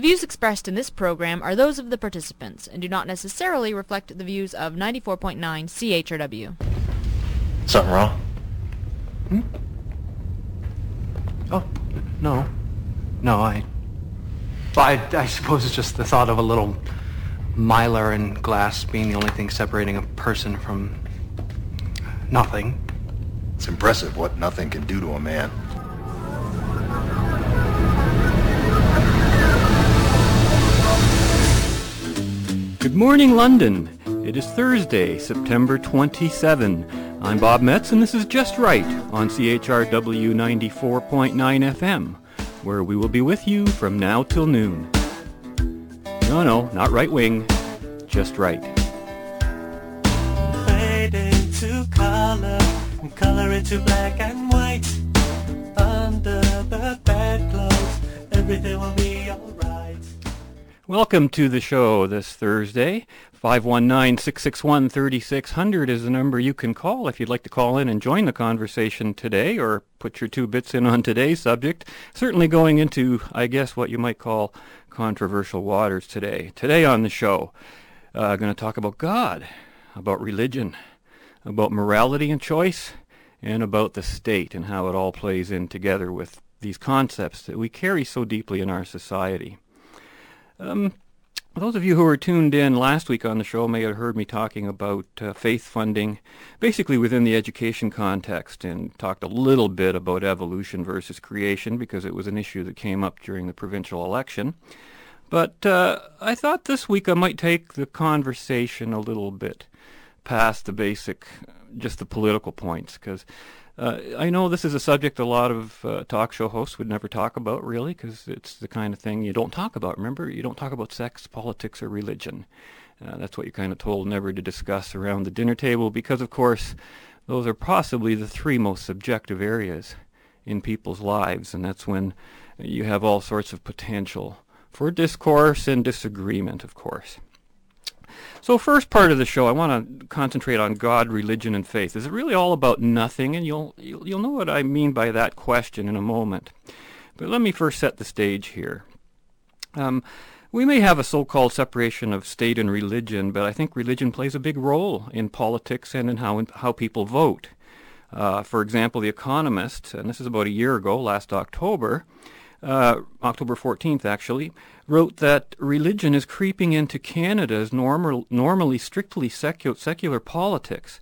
The views expressed in this program are those of the participants and do not necessarily reflect the views of 94.9 CHRW. Something wrong? Hmm? Oh, no. No, I... I, I suppose it's just the thought of a little mylar and glass being the only thing separating a person from nothing. It's impressive what nothing can do to a man. Good morning, London. It is Thursday, September 27. I'm Bob Metz, and this is Just Right on CHRW 94.9 FM, where we will be with you from now till noon. No, no, not right wing, just right. Fade into color, and color into black and white. Under the bedclothes, everything will be alright. Welcome to the show this Thursday. 519-661-3600 is the number you can call if you'd like to call in and join the conversation today or put your two bits in on today's subject. Certainly going into, I guess, what you might call controversial waters today. Today on the show, uh, going to talk about God, about religion, about morality and choice, and about the state and how it all plays in together with these concepts that we carry so deeply in our society. Um, those of you who were tuned in last week on the show may have heard me talking about uh, faith funding, basically within the education context, and talked a little bit about evolution versus creation because it was an issue that came up during the provincial election. But uh, I thought this week I might take the conversation a little bit past the basic, just the political points, because uh, I know this is a subject a lot of uh, talk show hosts would never talk about, really, because it's the kind of thing you don't talk about. Remember, you don't talk about sex, politics, or religion. Uh, that's what you're kind of told never to discuss around the dinner table, because, of course, those are possibly the three most subjective areas in people's lives, and that's when you have all sorts of potential for discourse and disagreement, of course. So first part of the show, I want to concentrate on God, religion, and faith. Is it really all about nothing? And you'll, you'll, know what I mean by that question in a moment. But let me first set the stage here. Um, we may have a so-called separation of state and religion, but I think religion plays a big role in politics and in how, in how people vote. Uh, for example, The Economist, and this is about a year ago, last October, uh, October 14th actually, wrote that religion is creeping into Canada's normal, normally strictly secu- secular politics.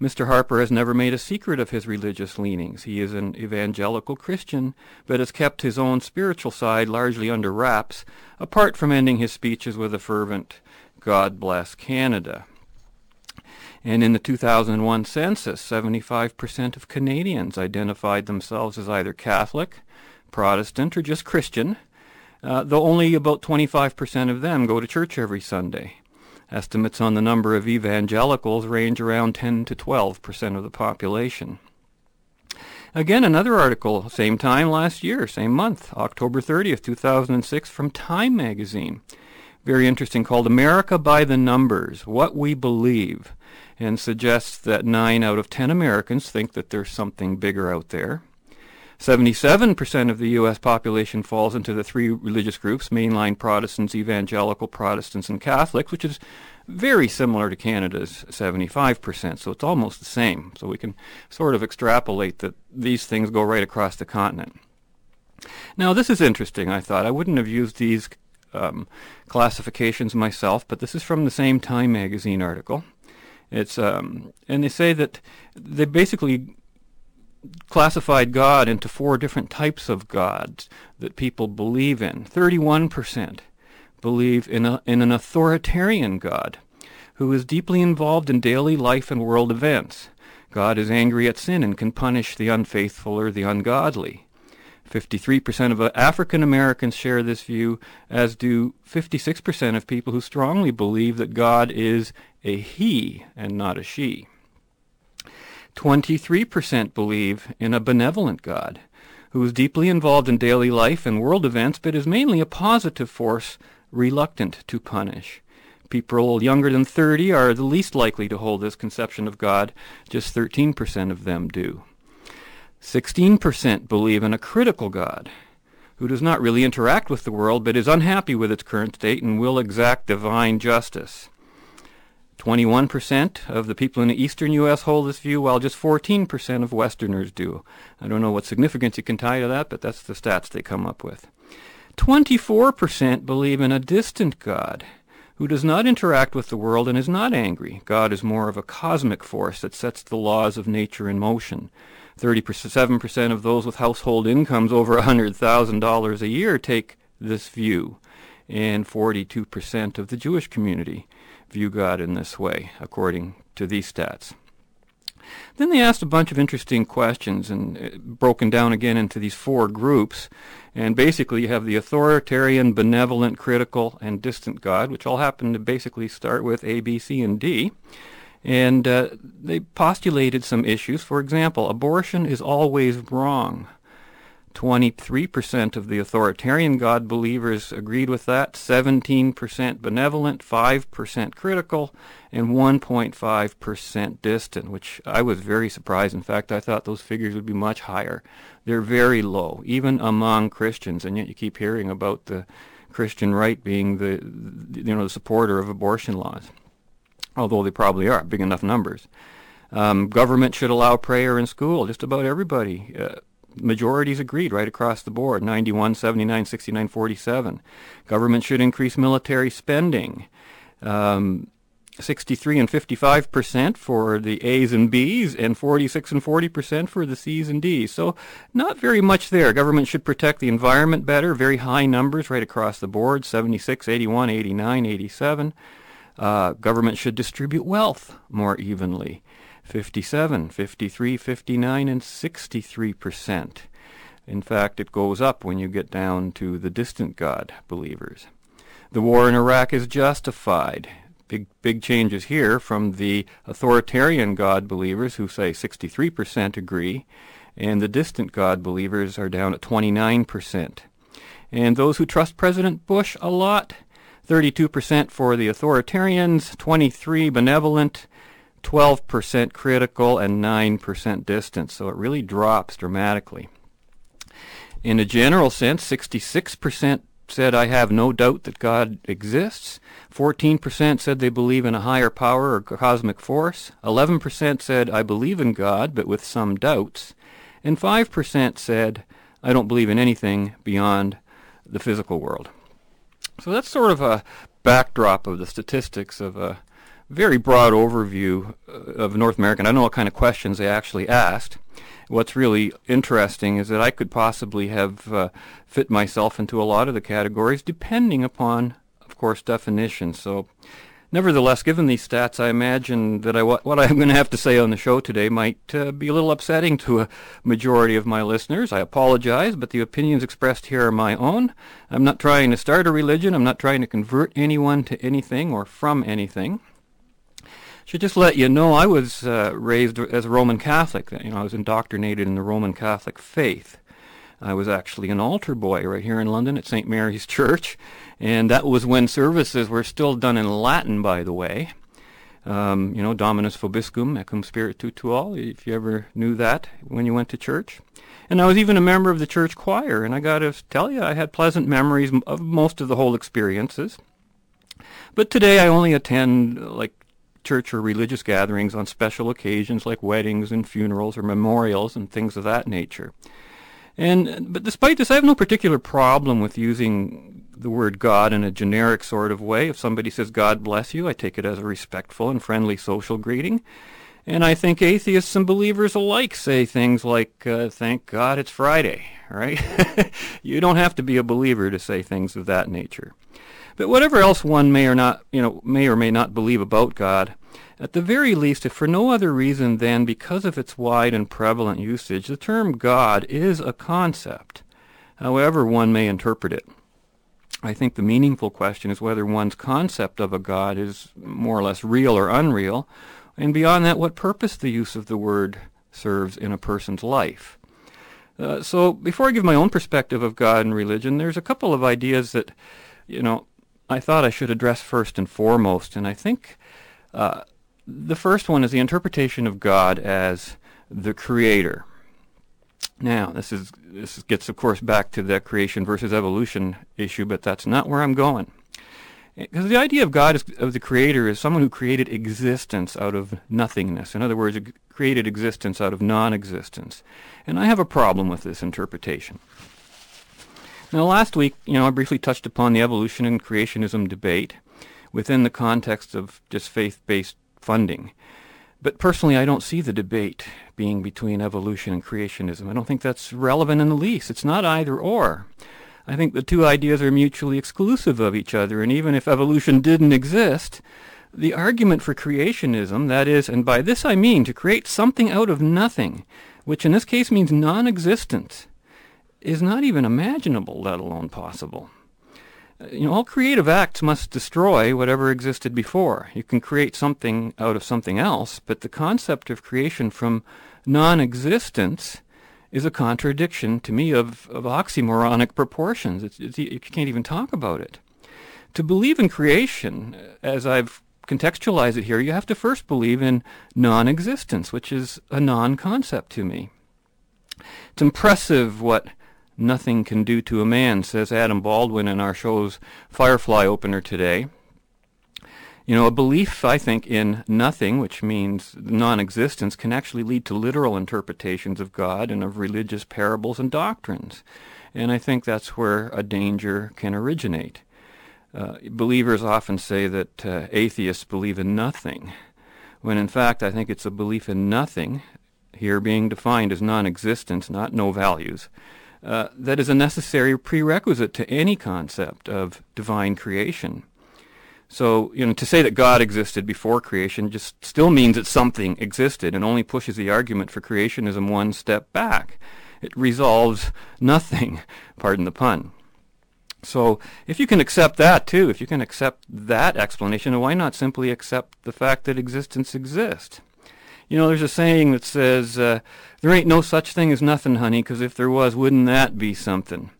Mr. Harper has never made a secret of his religious leanings. He is an evangelical Christian, but has kept his own spiritual side largely under wraps, apart from ending his speeches with a fervent, God bless Canada. And in the 2001 census, 75% of Canadians identified themselves as either Catholic, Protestant, or just Christian, uh, though only about 25% of them go to church every Sunday. Estimates on the number of evangelicals range around 10 to 12% of the population. Again, another article, same time last year, same month, October 30th, 2006, from Time magazine. Very interesting, called America by the Numbers, What We Believe, and suggests that 9 out of 10 Americans think that there's something bigger out there. 77% of the U.S. population falls into the three religious groups, mainline Protestants, evangelical Protestants, and Catholics, which is very similar to Canada's 75%, so it's almost the same. So we can sort of extrapolate that these things go right across the continent. Now, this is interesting, I thought. I wouldn't have used these um, classifications myself, but this is from the same Time magazine article. It's um, and they say that they basically classified God into four different types of gods that people believe in. 31% believe in, a, in an authoritarian God who is deeply involved in daily life and world events. God is angry at sin and can punish the unfaithful or the ungodly. 53% of African Americans share this view, as do 56% of people who strongly believe that God is a he and not a she. 23% believe in a benevolent God who is deeply involved in daily life and world events, but is mainly a positive force reluctant to punish. People younger than 30 are the least likely to hold this conception of God. Just 13% of them do. 16% believe in a critical God who does not really interact with the world but is unhappy with its current state and will exact divine justice. 21% of the people in the eastern U.S. hold this view, while just 14% of Westerners do. I don't know what significance you can tie to that, but that's the stats they come up with. 24% believe in a distant God who does not interact with the world and is not angry. God is more of a cosmic force that sets the laws of nature in motion. 37% of those with household incomes over $100,000 a year take this view, and 42% of the Jewish community view God in this way, according to these stats. Then they asked a bunch of interesting questions and uh, broken down again into these four groups. And basically, you have the authoritarian, benevolent, critical, and distant God, which all happen to basically start with A, B, C, and D. And uh, they postulated some issues. For example, abortion is always wrong. 23% of the authoritarian God believers agreed with that, 17% benevolent, 5% critical, and 1.5% distant, which I was very surprised. In fact, I thought those figures would be much higher. They're very low, even among Christians, and yet you keep hearing about the Christian right being the, you know, the supporter of abortion laws, although they probably are, big enough numbers. Um, government should allow prayer in school. Just about everybody uh, majorities agreed right across the board 91, 79, 69, 47. Government should increase military spending. Um, 63 and 55 percent for the A's and B's, and 46 and 40 percent for the C's and D's. So not very much there. Government should protect the environment better. Very high numbers right across the board: 76, 81, 89, 87. Uh, government should distribute wealth more evenly. 57, 53, 59, and 63 percent. In fact, it goes up when you get down to the distant God believers. The war in Iraq is justified. Big, big changes here from the authoritarian God believers who say 63% agree, and the distant God believers are down at 29%. And those who trust President Bush a lot, 32% for the authoritarians, 23 benevolent, 12% critical, and 9% distant. So it really drops dramatically. In a general sense, 66% said, I have no doubt that God exists. 14% said they believe in a higher power or cosmic force. 11% said, I believe in God, but with some doubts. And 5% said, I don't believe in anything beyond the physical world. So that's sort of a backdrop of the statistics of a very broad overview uh, of North America. And I don't know what kind of questions they actually asked. What's really interesting is that I could possibly have uh, fit myself into a lot of the categories depending upon, of course, definition. So nevertheless, given these stats, I imagine that I, what, I'm going to have to say on the show today might uh, be a little upsetting to a majority of my listeners. I apologize, but the opinions expressed here are my own. I'm not trying to start a religion. I'm not trying to convert anyone to anything or from anything should just let you know I was uh, raised as a Roman Catholic. You know, I was indoctrinated in the Roman Catholic faith. I was actually an altar boy right here in London at St. Mary's Church, and that was when services were still done in Latin, by the way. Um, you know, Dominus Vobiscum, Et cum Spiritu Tuo, if you ever knew that when you went to church. And I was even a member of the church choir, and I got to tell you, I had pleasant memories of most of the whole experiences. But today I only attend like church or religious gatherings on special occasions like weddings and funerals or memorials and things of that nature. And but despite this, I have no particular problem with using the word God in a generic sort of way. If somebody says God bless you, I take it as a respectful and friendly social greeting. And I think atheists and believers alike say things like, uh, thank God it's Friday, right? you don't have to be a believer to say things of that nature. But whatever else one may or not, you know, may or may not believe about God, at the very least, if for no other reason than because of its wide and prevalent usage, the term God is a concept, however one may interpret it. I think the meaningful question is whether one's concept of a God is more or less real or unreal, and beyond that, what purpose the use of the word serves in a person's life. Uh, so before I give my own perspective of God and religion, there's a couple of ideas that, you know, I thought I should address first and foremost, and I think uh, the first one is the interpretation of God as the creator. Now, this is this gets, of course, back to the creation versus evolution issue, but that's not where I'm going. Because the idea of God as of the creator is someone who created existence out of nothingness. In other words, created existence out of non-existence. And I have a problem with this interpretation. Now, last week, you know, I briefly touched upon the evolution and creationism debate within the context of just faith-based funding. But personally, I don't see the debate being between evolution and creationism. I don't think that's relevant in the least. It's not either or. I think the two ideas are mutually exclusive of each other, and even if evolution didn't exist, the argument for creationism, that is, and by this I mean to create something out of nothing, which in this case means non-existent, is not even imaginable, let alone possible. You know, all creative acts must destroy whatever existed before. You can create something out of something else, but the concept of creation from non-existence is a contradiction to me of, of oxymoronic proportions. It's, it's, you can't even talk about it. To believe in creation, as I've contextualized it here, you have to first believe in non-existence, which is a non-concept to me. It's impressive what nothing can do to a man, says Adam Baldwin in our show's Firefly opener today. You know, a belief, I think, in nothing, which means non-existence, can actually lead to literal interpretations of God and of religious parables and doctrines. And I think that's where a danger can originate. Uh, believers often say that uh, atheists believe in nothing, when in fact I think it's a belief in nothing, here being defined as non-existence, not no values, uh, that is a necessary prerequisite to any concept of divine creation. So, you know, to say that God existed before creation just still means that something existed and only pushes the argument for creationism one step back. It resolves nothing, pardon the pun. So if you can accept that too, if you can accept that explanation, why not simply accept the fact that existence exists? You know, there's a saying that says, uh, there ain't no such thing as nothing, honey, because if there was, wouldn't that be something?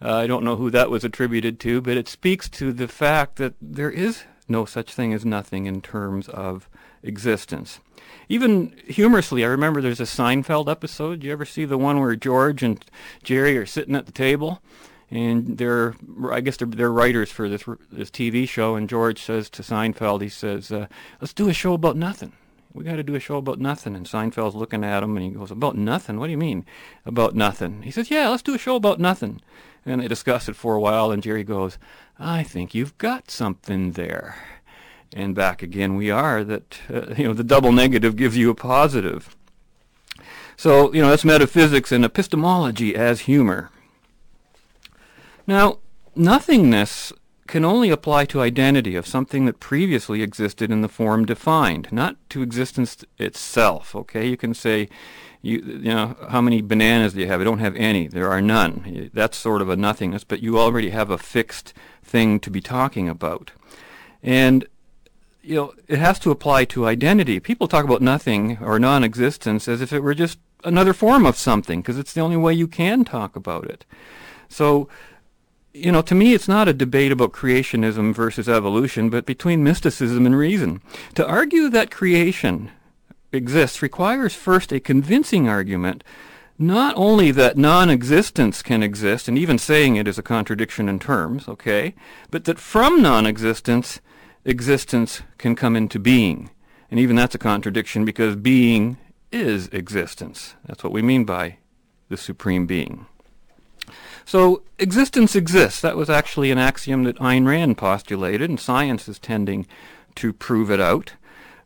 Uh, I don't know who that was attributed to, but it speaks to the fact that there is no such thing as nothing in terms of existence. Even humorously, I remember there's a Seinfeld episode. You ever see the one where George and Jerry are sitting at the table? And they're, I guess they're, they're writers for this this TV show. And George says to Seinfeld, he says, uh, "Let's do a show about nothing." We got to do a show about nothing. And Seinfeld's looking at him and he goes, about nothing? What do you mean about nothing? He says, yeah, let's do a show about nothing. And they discuss it for a while, and Jerry goes, I think you've got something there. And back again we are, that, uh, you know, the double negative gives you a positive. So, you know, that's metaphysics and epistemology as humor. Now, nothingness can only apply to identity of something that previously existed in the form defined, not to existence itself, okay? You can say, you, you know, how many bananas do you have? I don't have any. There are none. That's sort of a nothingness, but you already have a fixed thing to be talking about. And, you know, it has to apply to identity. People talk about nothing or non-existence as if it were just another form of something, because it's the only way you can talk about it. So, you know, to me, it's not a debate about creationism versus evolution, but between mysticism and reason. To argue that creation exists requires first a convincing argument not only that non-existence can exist, and even saying it is a contradiction in terms, okay, but that from non-existence, existence can come into being. And even that's a contradiction because being is existence. That's what we mean by the supreme being. So existence exists. That was actually an axiom that Ayn Rand postulated, and science is tending to prove it out.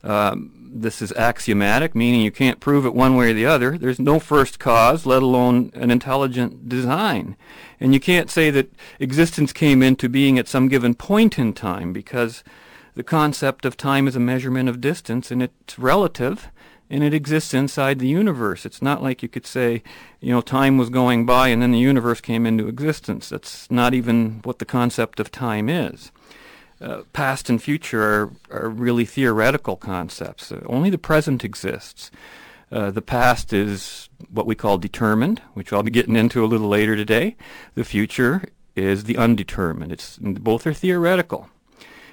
Um, this is axiomatic, meaning you can't prove it one way or the other. There's no first cause, let alone an intelligent design. And you can't say that existence came into being at some given point in time because the concept of time is a measurement of distance and it's relative and it exists inside the universe. It's not like you could say, you know, time was going by and then the universe came into existence. That's not even what the concept of time is. Uh, past and future are, are really theoretical concepts. Uh, only the present exists. Uh, the past is what we call determined, which I'll be getting into a little later today. The future is the undetermined. It's both are theoretical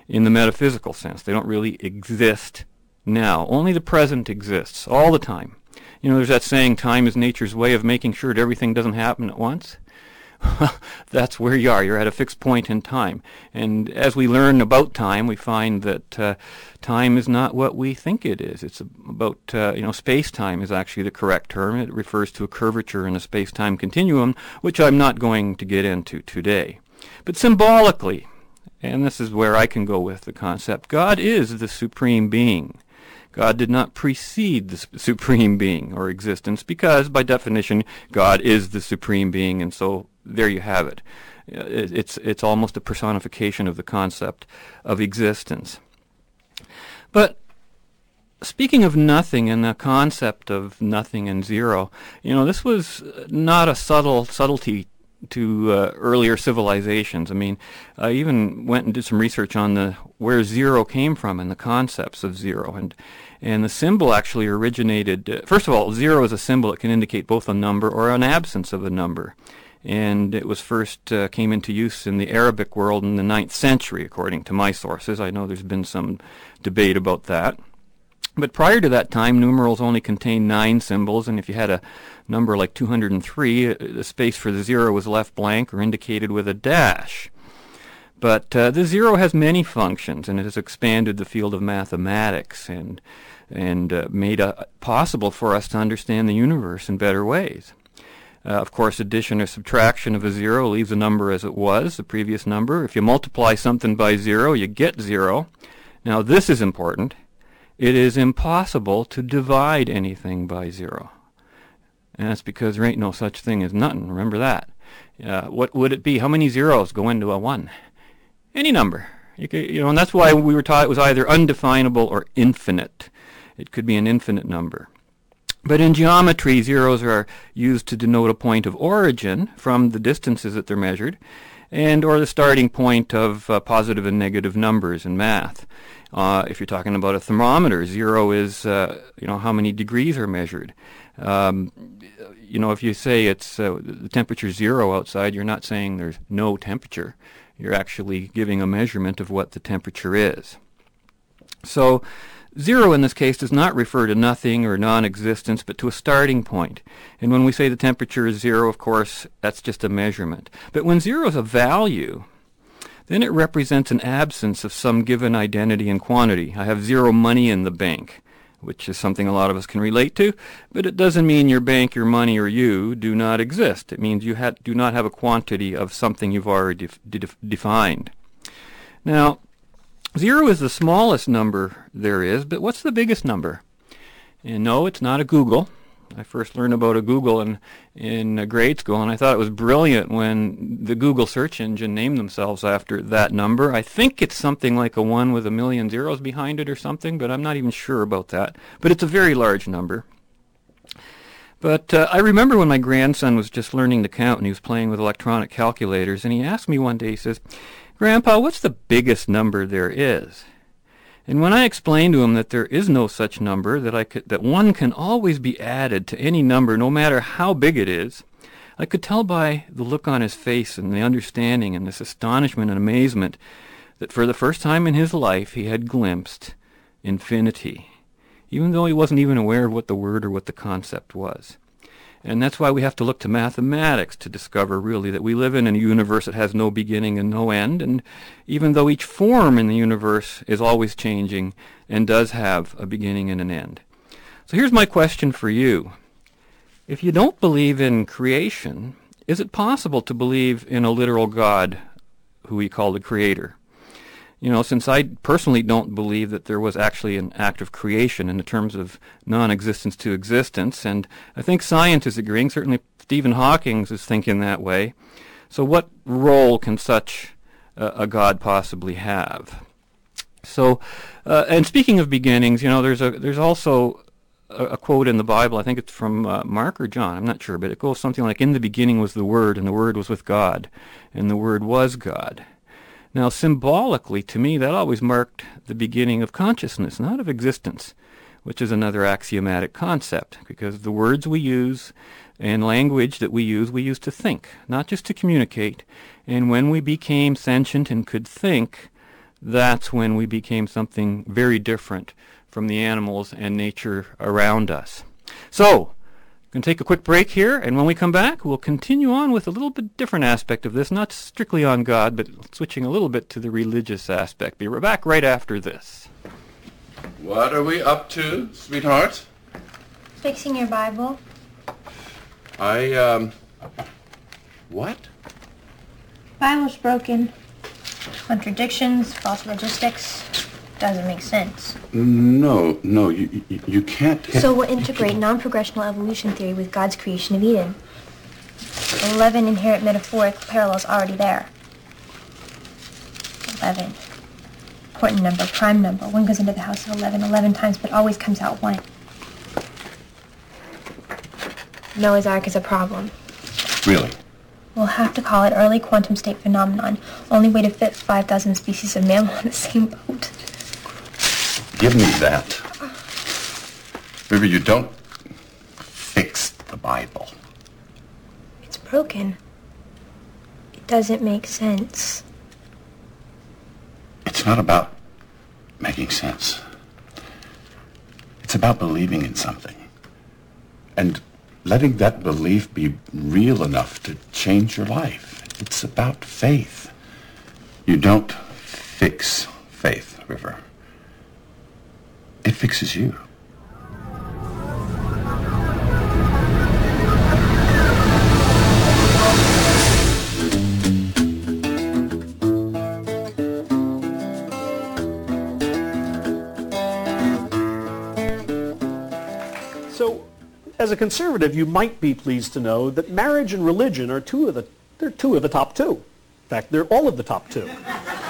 in the metaphysical sense. They don't really exist now. Only the present exists all the time. You know, there's that saying, time is nature's way of making sure that everything doesn't happen at once. That's where you are. You're at a fixed point in time. And as we learn about time, we find that uh, time is not what we think it is. It's about, uh, you know, space-time is actually the correct term. It refers to a curvature in a space-time continuum, which I'm not going to get into today. But symbolically, and this is where I can go with the concept, God is the supreme being. God did not precede the supreme being or existence because, by definition, God is the supreme being, and so there you have uh, it. It's, it's almost a personification of the concept of existence. But speaking of nothing and the concept of nothing and zero, you know, this was not a subtle subtlety to uh, earlier civilizations. I mean, I even went and did some research on the where zero came from and the concepts of zero, and and the symbol actually originated. Uh, first of all, zero is a symbol that can indicate both a number or an absence of a number, and it was first uh, came into use in the Arabic world in the ninth century, according to my sources. I know there's been some debate about that. But prior to that time, numerals only contained nine symbols, and if you had a number like 203, uh, the space for the zero was left blank or indicated with a dash. But uh, the zero has many functions, and it has expanded the field of mathematics and and uh, made it possible for us to understand the universe in better ways. Uh, of course, addition or subtraction of a zero leaves a number as it was, the previous number. If you multiply something by zero, you get zero. Now, this is important. It is impossible to divide anything by zero. And that's because there ain't no such thing as nothing. Remember that. Uh, what would it be? How many zeros go into a one? Any number. You, could, you know, and that's why we were taught it was either undefinable or infinite. It could be an infinite number. But in geometry, zeros are used to denote a point of origin from the distances that they're measured, and or the starting point of uh, positive and negative numbers in math. Uh, if you're talking about a thermometer, zero is uh, you know how many degrees are measured. Um, you know, if you say it's uh, the temperature zero outside, you're not saying there's no temperature. You're actually giving a measurement of what the temperature is. So, zero in this case does not refer to nothing or non-existence, but to a starting point. And when we say the temperature is zero, of course, that's just a measurement. But when zero is a value, then it represents an absence of some given identity and quantity. I have zero money in the bank which is something a lot of us can relate to, but it doesn't mean your bank, your money, or you do not exist. It means you ha- do not have a quantity of something you've already de- defined. Now, zero is the smallest number there is, but what's the biggest number? And no, it's not a googol. I first learned about a googol in in uh, grade school, and I thought it was brilliant when the Google search engine named themselves after that number. I think it's something like a one with a million zeros behind it or something, but I'm not even sure about that. But it's a very large number. But uh, I remember when my grandson was just learning to count and he was playing with electronic calculators, and he asked me one day, he says, Grandpa, what's the biggest number there is? And when I explained to him that there is no such number, that I could, that one can always be added to any number, no matter how big it is, I could tell by the look on his face and the understanding and this astonishment and amazement that for the first time in his life he had glimpsed infinity, even though he wasn't even aware of what the word or what the concept was. And that's why we have to look to mathematics to discover really that we live in a universe that has no beginning and no end. And even though each form in the universe is always changing and does have a beginning and an end. So here's my question for you. If you don't believe in creation, is it possible to believe in a literal God who we call the creator? You know, since I personally don't believe that there was actually an act of creation in the terms of non-existence to existence, and I think science is agreeing, certainly Stephen Hawking is thinking that way. So what role can such a God possibly have? So, uh, and speaking of beginnings, you know, there's a there's also a, a quote in the Bible. I think it's from uh, Mark or John. I'm not sure, but it goes something like, "In the beginning was the Word, and the Word was with God, and the Word was God." Now, symbolically, to me, that always marked the beginning of consciousness, not of existence, which is another axiomatic concept, because the words we use and language that we use, we use to think, not just to communicate. And when we became sentient and could think, that's when we became something very different from the animals and nature around us. So, going to take a quick break here, and when we come back, we'll continue on with a little bit different aspect of this, not strictly on God, but switching a little bit to the religious aspect. Be back right after this. What are we up to, sweetheart? Fixing your Bible. I, um... What? Bible's broken. Contradictions, false logistics. Doesn't make sense. No, no, you, you, you can't... So we'll integrate non-progressional evolution theory with God's creation of Eden. 11 inherent metaphoric parallels already there. 11. Important number, prime number. One goes into the house of 11 11 times, but always comes out 1. Noah's Ark is a problem. Really? We'll have to call it early quantum state phenomenon. Only way to fit 5,000 species of mammal on the same boat. Give me that. River, you don't fix the Bible. It's broken. It doesn't make sense. It's not about making sense. It's about believing in something. And letting that belief be real enough to change your life. It's about faith. You don't fix faith, River. It fixes you. So, as a conservative, you might be pleased to know that marriage and religion are two of the they're two of the top two. They're all of the top two.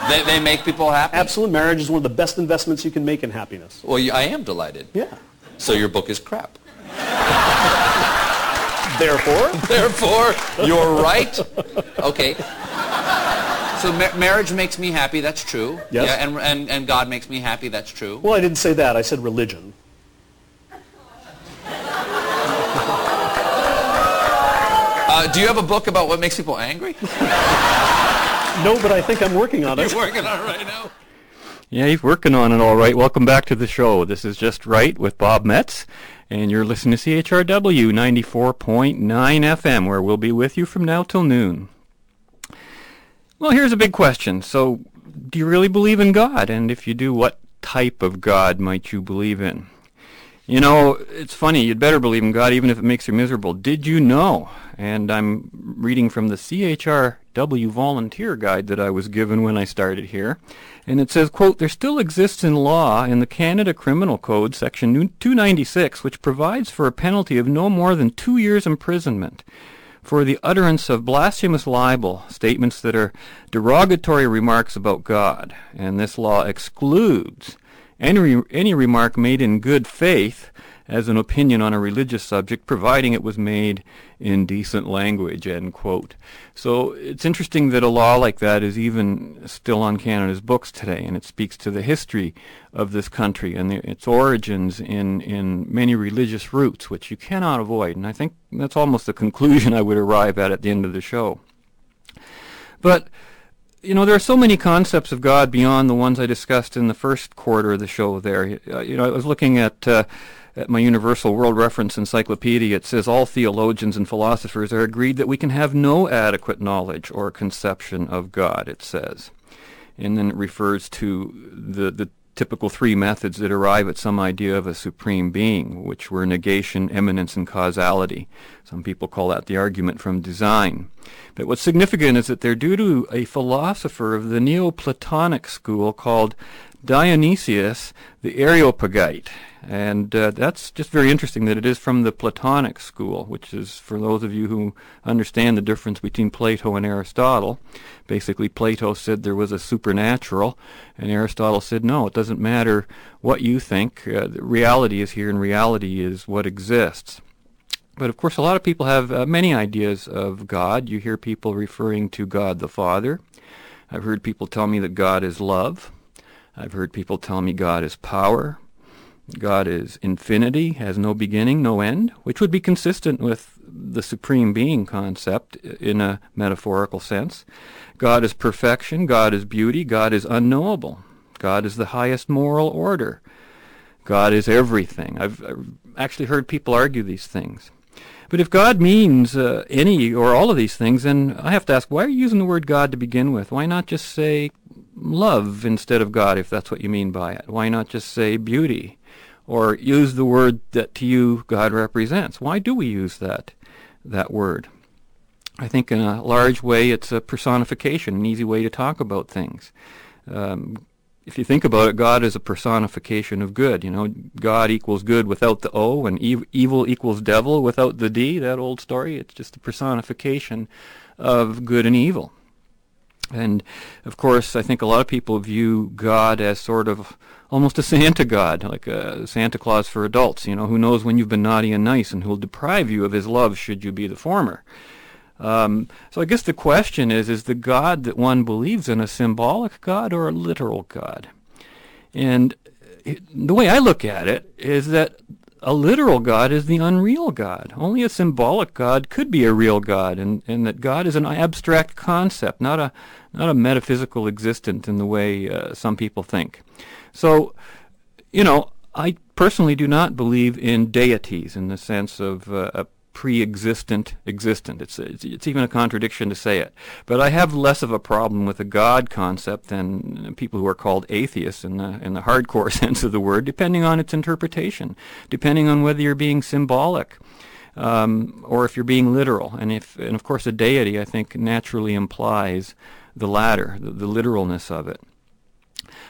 They, they make people happy? Absolute marriage is one of the best investments you can make in happiness. Well, you- I am delighted. Yeah. So your book is crap. Therefore, Therefore, you're right. Okay. So ma- marriage makes me happy. That's true. Yes. Yeah, and, and, and God makes me happy. That's true. well, I didn't say that. I said religion. Uh, do you have a book about what makes people angry? No, but I think I'm working on it. You're working on it right now. Yeah, he's working on it all right. Welcome back to the show. This is Just Right with Bob Metz, and you're listening to CHRW 94.9 FM, where we'll be with you from now till noon. Well, here's a big question. So, do you really believe in God? And if you do, what type of God might you believe in? You know, it's funny, you'd better believe in God even if it makes you miserable. Did you know? And I'm reading from the CHRW volunteer guide that I was given when I started here. And it says, quote, there still exists in law in the Canada Criminal Code, section 296, which provides for a penalty of no more than two years imprisonment for the utterance of blasphemous libel, statements that are derogatory remarks about God. And this law excludes any, any remark made in good faith as an opinion on a religious subject, providing it was made in decent language, end quote. So it's interesting that a law like that is even still on Canada's books today, and it speaks to the history of this country and the, its origins in, in many religious roots, which you cannot avoid. And I think that's almost the conclusion I would arrive at at the end of the show. But you know, there are so many concepts of God beyond the ones I discussed in the first quarter of the show there. Uh, You know, I was looking at, uh, at my Universal World Reference Encyclopedia. It says all theologians and philosophers are agreed that we can have no adequate knowledge or conception of God, it says. And then it refers to the, the typical three methods that arrive at some idea of a supreme being, which were negation, immanence, and causality. Some people call that the argument from design. But what's significant is that they're due to a philosopher of the Neoplatonic school called Dionysius the Areopagite. And uh, that's just very interesting that it is from the Platonic school, which is, for those of you who understand the difference between Plato and Aristotle, basically Plato said there was a supernatural, and Aristotle said, no, it doesn't matter what you think. Uh, reality is here, and reality is what exists. But of course, a lot of people have uh, many ideas of God. You hear people referring to God the Father. I've heard people tell me that God is love. I've heard people tell me God is power. God is infinity, has no beginning, no end, which would be consistent with the supreme being concept in a metaphorical sense. God is perfection, God is beauty, God is unknowable. God is the highest moral order. God is everything. I've, I've actually heard people argue these things. But if God means uh, any or all of these things, then I have to ask, why are you using the word God to begin with? Why not just say love instead of God, if that's what you mean by it? Why not just say beauty? Or use the word that to you God represents? Why do we use that, that word? I think in a large way it's a personification, an easy way to talk about things. Um, if you think about it, God is a personification of good. You know, God equals good without the O, and ev- evil equals devil without the D. That old story. It's just a personification of good and evil. And of course, I think a lot of people view God as sort of almost a Santa God, like a Santa Claus for adults. You know, who knows when you've been naughty and nice, and who'll deprive you of his love should you be the former. Um, so I guess the question is, is the God that one believes in a symbolic God or a literal God? And the way I look at it is that a literal God is the unreal God. Only a symbolic God could be a real God, and, and that God is an abstract concept, not a, not a metaphysical existent in the way uh, some people think. So, you know, I personally do not believe in deities in the sense of uh, a pre-existent existent. It's, it's, it's even a contradiction to say it. But I have less of a problem with the God concept than people who are called atheists in the in the hardcore sense of the word, depending on its interpretation, depending on whether you're being symbolic. Um, or if you're being literal, and if and of course a deity, I think naturally implies the latter, the, the literalness of it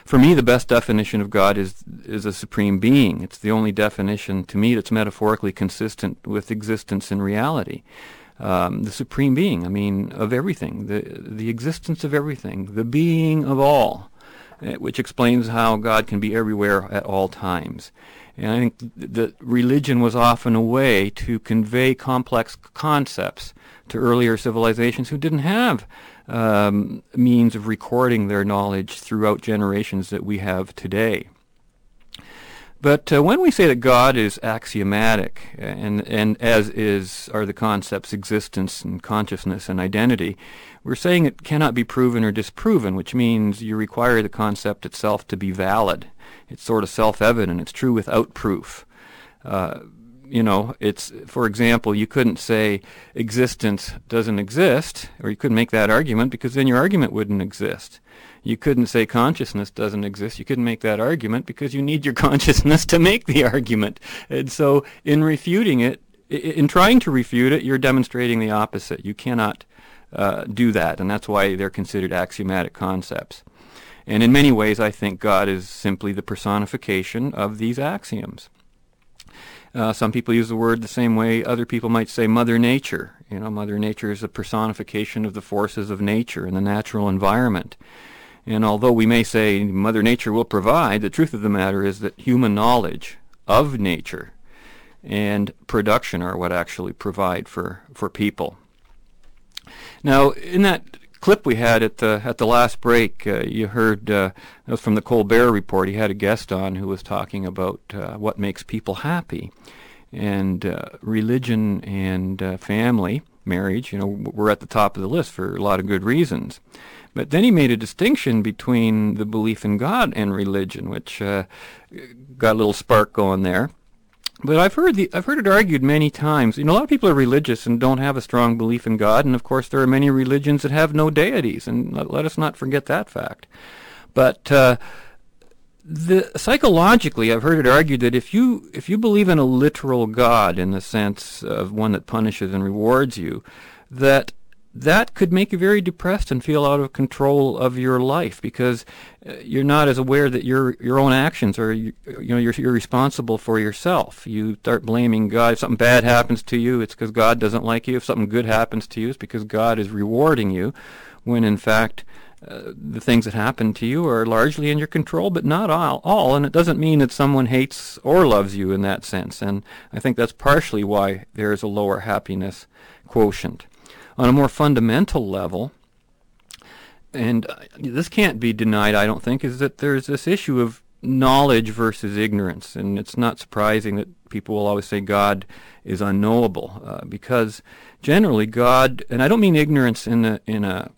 for me, the best definition of God is is a supreme being. It's the only definition to me that's metaphorically consistent with existence and reality. Um, the supreme being, I mean, of everything, the the existence of everything, the being of all, uh, which explains how God can be everywhere at all times. And I think that religion was often a way to convey complex concepts to earlier civilizations who didn't have um, means of recording their knowledge throughout generations that we have today. But uh, when we say that God is axiomatic, and, and as is are the concepts existence and consciousness and identity, we're saying it cannot be proven or disproven, which means you require the concept itself to be valid. It's sort of self-evident. It's true without proof. Uh, you know, it's for example, you couldn't say existence doesn't exist, or you couldn't make that argument because then your argument wouldn't exist. You couldn't say consciousness doesn't exist. You couldn't make that argument because you need your consciousness to make the argument. And so, in refuting it, in trying to refute it, you're demonstrating the opposite. You cannot uh, do that, and that's why they're considered axiomatic concepts. And in many ways, I think God is simply the personification of these axioms. Uh, some people use the word the same way other people might say Mother Nature. You know, Mother Nature is a personification of the forces of nature and the natural environment. And although we may say Mother Nature will provide, the truth of the matter is that human knowledge of nature and production are what actually provide for, for people. Now, in that clip we had at the at the last break, uh, you heard uh, it was from the Colbert Report. He had a guest on who was talking about uh, what makes people happy, and uh, religion and uh, family, marriage. You know, were at the top of the list for a lot of good reasons. But then he made a distinction between the belief in God and religion, which uh, got a little spark going there. But I've heard the, I've heard it argued many times. You know, a lot of people are religious and don't have a strong belief in God, and of course there are many religions that have no deities, and let, let us not forget that fact. But uh, the psychologically, I've heard it argued that if you if you believe in a literal God in the sense of one that punishes and rewards you, that that could make you very depressed and feel out of control of your life because uh, you're not as aware that your your own actions are you, you know you're, you're responsible for yourself. You start blaming God. If something bad happens to you, it's because God doesn't like you. If something good happens to you, it's because God is rewarding you, when in fact. Uh, the things that happen to you are largely in your control, but not all, all. And it doesn't mean that someone hates or loves you in that sense. And I think that's partially why there is a lower happiness quotient on a more fundamental level, and this can't be denied, I don't think, is that there's this issue of knowledge versus ignorance. And it's not surprising that people will always say God is unknowable, uh, because generally God, and I don't mean ignorance in a, in a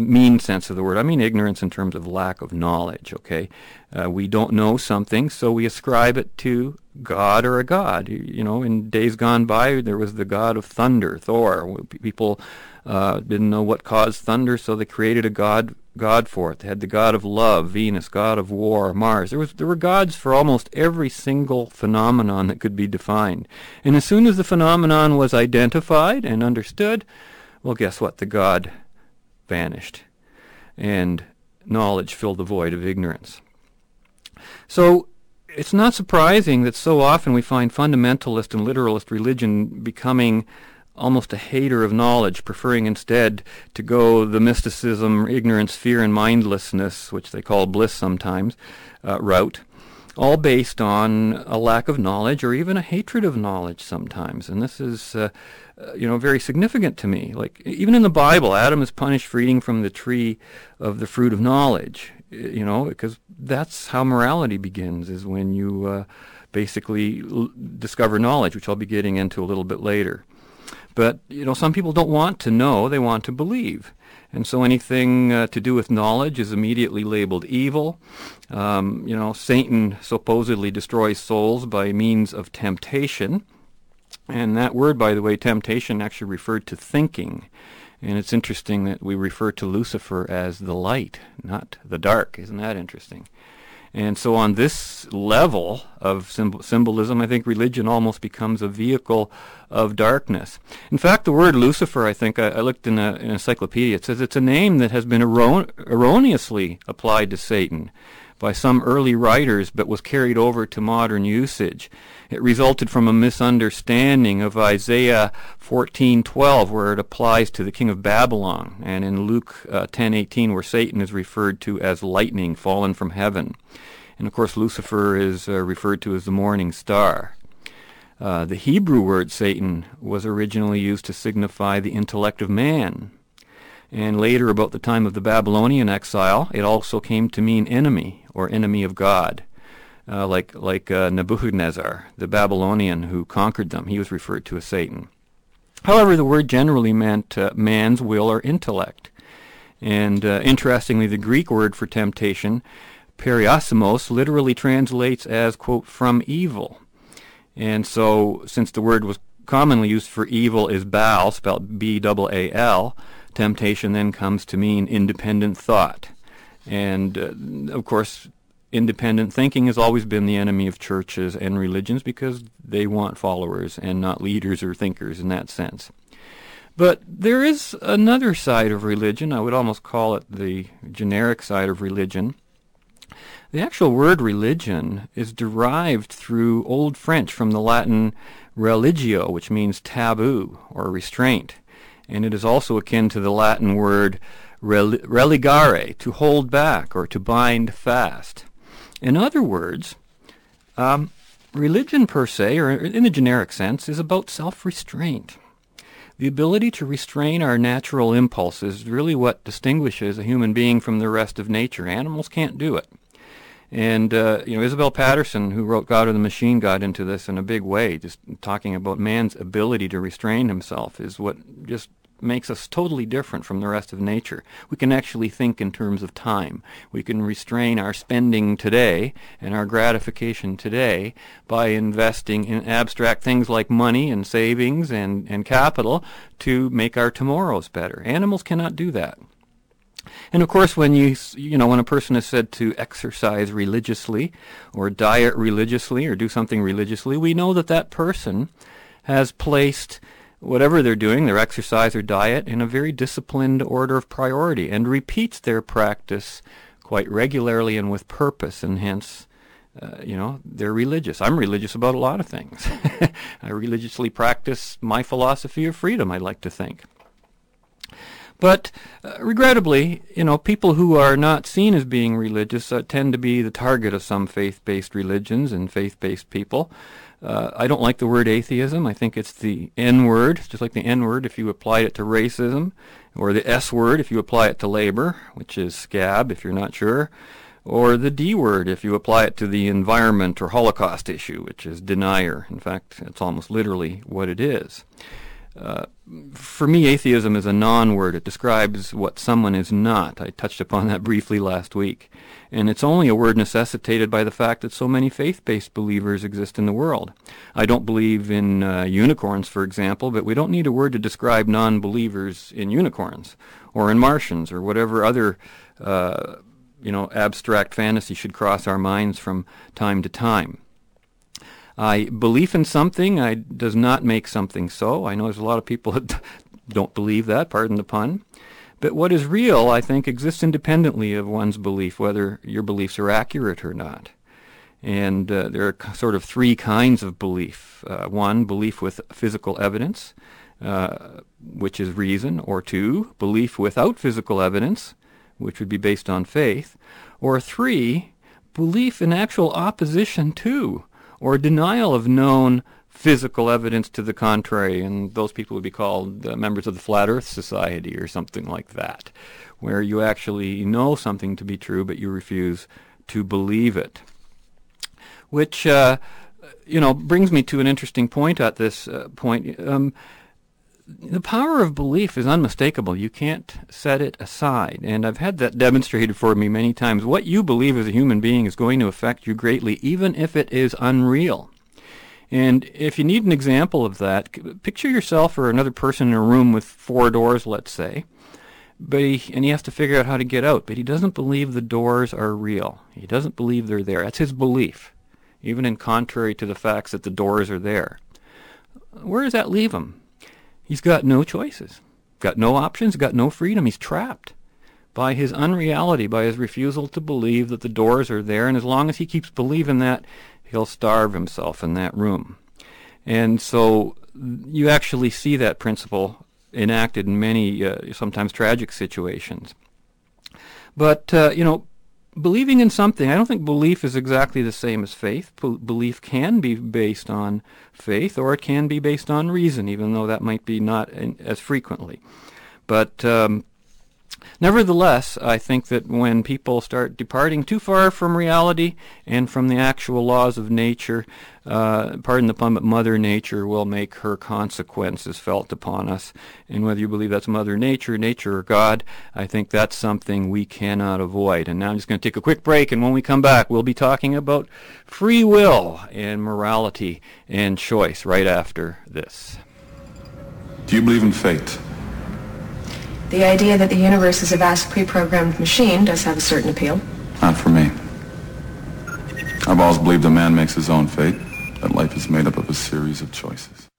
mean sense of the word. I mean ignorance in terms of lack of knowledge, okay? Uh, we don't know something, so we ascribe it to God or a god. You, know, in days gone by, there was the god of thunder, Thor. People uh, didn't know what caused thunder, so they created a god god for it. They had the god of love, Venus, god of war, Mars. There was there were gods for almost every single phenomenon that could be defined. And as soon as the phenomenon was identified and understood, well, guess what? The god vanished, and knowledge filled the void of ignorance. So it's not surprising that so often we find fundamentalist and literalist religion becoming almost a hater of knowledge, preferring instead to go the mysticism, ignorance, fear, and mindlessness, which they call bliss sometimes, uh, route, all based on a lack of knowledge or even a hatred of knowledge sometimes. And this is, uh, uh, you know, very significant to me. Like even in the Bible, Adam is punished for eating from the tree of the fruit of knowledge. You know, because that's how morality begins, is when you uh, basically l- discover knowledge, which I'll be getting into a little bit later. But you know, some people don't want to know; they want to believe. And so anything uh, to do with knowledge is immediately labeled evil. Um, you know, Satan supposedly destroys souls by means of temptation. And that word, by the way, temptation, actually referred to thinking. And it's interesting that we refer to Lucifer as the light, not the dark. Isn't that interesting? And so on this level of symbol- symbolism, I think religion almost becomes a vehicle of darkness. In fact, the word Lucifer, I think, I, I looked in, a, an encyclopedia, it says it's a name that has been erroneously applied to Satan by some early writers but was carried over to modern usage. It resulted from a misunderstanding of Isaiah 14:12 where it applies to the king of Babylon and in Luke 10:18 uh, where Satan is referred to as lightning fallen from heaven. And of course Lucifer is uh, referred to as the morning star. Uh, the Hebrew word Satan was originally used to signify the intellect of man. And later, about the time of the Babylonian exile, it also came to mean enemy or enemy of God. Uh, like like uh, Nebuchadnezzar, the Babylonian who conquered them, he was referred to as Satan. However, the word generally meant uh, man's will or intellect. And uh, interestingly, the Greek word for temptation, peirasimos, literally translates as, quote, from evil. And so, since the word was commonly used for evil is Baal, spelled B-A-A-L, temptation then comes to mean independent thought. And uh, of course, independent thinking has always been the enemy of churches and religions because they want followers and not leaders or thinkers in that sense. But there is another side of religion, I would almost call it the generic side of religion. The actual word religion is derived through Old French from the Latin religio, which means taboo or restraint and it is also akin to the Latin word religare, to hold back or to bind fast. In other words, um, religion per se, or in the generic sense, is about self-restraint. The ability to restrain our natural impulses is really what distinguishes a human being from the rest of nature. Animals can't do it. And, uh, you know, Isabel Paterson, who wrote God or the Machine, got into this in a big way, just talking about man's ability to restrain himself is what just makes us totally different from the rest of nature. We can actually think in terms of time. We can restrain our spending today and our gratification today by investing in abstract things like money and savings and, and capital to make our tomorrows better. Animals cannot do that. And of course, when you you know when a person is said to exercise religiously, or diet religiously, or do something religiously, we know that that person has placed whatever they're doing, their exercise or diet, in a very disciplined order of priority and repeats their practice quite regularly and with purpose, and hence, uh, you know, they're religious. I'm religious about a lot of things. I religiously practice my philosophy of freedom, I like to think. But uh, regrettably, you know, people who are not seen as being religious uh, tend to be the target of some faith-based religions and faith-based people. Uh, I don't like the word atheism. I think it's the N word, just like the N word if you apply it to racism, or the S word if you apply it to labor, which is scab if you're not sure, or the D word if you apply it to the environment or Holocaust issue, which is denier. In fact, it's almost literally what it is. For me, atheism is a non-word. It describes what someone is not. I touched upon that briefly last week. And it's only a word necessitated by the fact that so many faith-based believers exist in the world. I don't believe in uh, unicorns, for example, but we don't need a word to describe non-believers in unicorns or in Martians or whatever other uh, you know, abstract fantasy should cross our minds from time to time. I belief in something I, does not make something so. I know there's a lot of people that don't believe that, pardon the pun. But what is real, I think, exists independently of one's belief, whether your beliefs are accurate or not. And uh, there are sort of three kinds of belief. Uh, one, belief with physical evidence, uh, which is reason, or two, belief without physical evidence, which would be based on faith, or three, belief in actual opposition to, or denial of known physical evidence to the contrary, and those people would be called uh, members of the Flat Earth Society or something like that, where you actually know something to be true, but you refuse to believe it. Which, uh, you know, brings me to an interesting point at this uh, point. Um, the power of belief is unmistakable. You can't set it aside. And I've had that demonstrated for me many times. What you believe as a human being is going to affect you greatly, even if it is unreal. And if you need an example of that, picture yourself or another person in a room with four doors, let's say, but he, and he has to figure out how to get out, but he doesn't believe the doors are real. He doesn't believe they're there. That's his belief, even in contrary to the facts that the doors are there. Where does that leave him? He's got no choices, got no options, got no freedom. He's trapped by his unreality, by his refusal to believe that the doors are there, and as long as he keeps believing that, he'll starve himself in that room. And so you actually see that principle enacted in many, uh, sometimes tragic situations. But, uh, you know, believing in something, I don't think belief is exactly the same as faith. Be- belief can be based on faith or it can be based on reason, even though that might be not in, as frequently. But um, Nevertheless, I think that when people start departing too far from reality and from the actual laws of nature, uh, pardon the pun, but Mother Nature will make her consequences felt upon us. And whether you believe that's Mother Nature, nature, or God, I think that's something we cannot avoid. And now I'm just going to take a quick break, and when we come back, we'll be talking about free will and morality and choice right after this. Do you believe in fate? The idea that the universe is a vast pre-programmed machine does have a certain appeal. Not for me. I've always believed a man makes his own fate, that life is made up of a series of choices.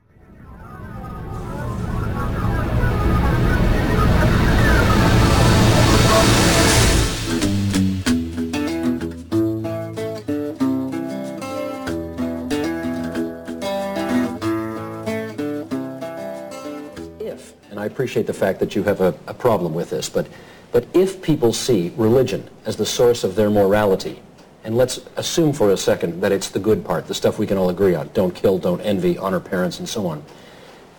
I appreciate the fact that you have a, a problem with this, but, but if people see religion as the source of their morality, and let's assume for a second that it's the good part, the stuff we can all agree on, don't kill, don't envy, honor parents, and so on,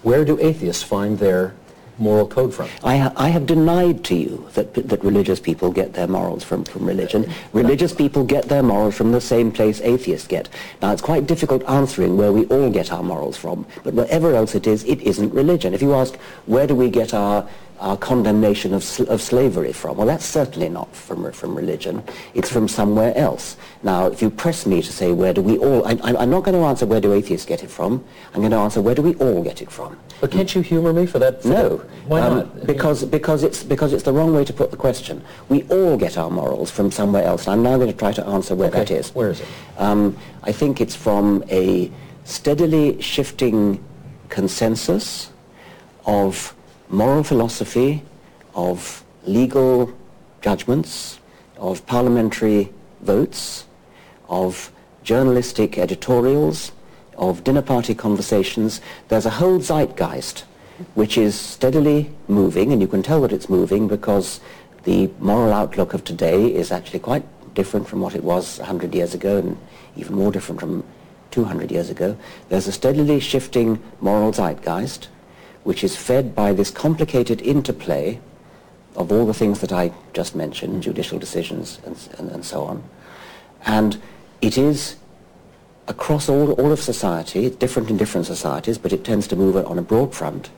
where do atheists find their moral code from? I, I have denied to you that, that religious people get their morals from, from religion. Religious people get their morals from the same place atheists get. Now, it's quite difficult answering where we all get our morals from, but wherever else it is, it isn't religion. If you ask, where do we get our our condemnation of, of slavery from? Well, that's certainly not from, from religion. It's from somewhere else. Now, if you press me to say where do we all, I, I'm not going to answer where do atheists get it from. I'm going to answer where do we all get it from. But can't you humor me for that? For no. That? Why um, not? Because, because, it's, because it's the wrong way to put the question. We all get our morals from somewhere else. And I'm now going to try to answer where okay. that is. Where is it? Um, I think it's from a steadily shifting consensus of moral philosophy, of legal judgments, of parliamentary votes, of journalistic editorials, of dinner party conversations. There's a whole zeitgeist which is steadily moving, and you can tell that it's moving because the moral outlook of today is actually quite different from what it was 100 years ago and even more different from 200 years ago. There's a steadily shifting moral zeitgeist which is fed by this complicated interplay of all the things that I just mentioned, judicial decisions and, and, and so on. And it is across all, all of society, it's different in different societies, but it tends to move on a broad front.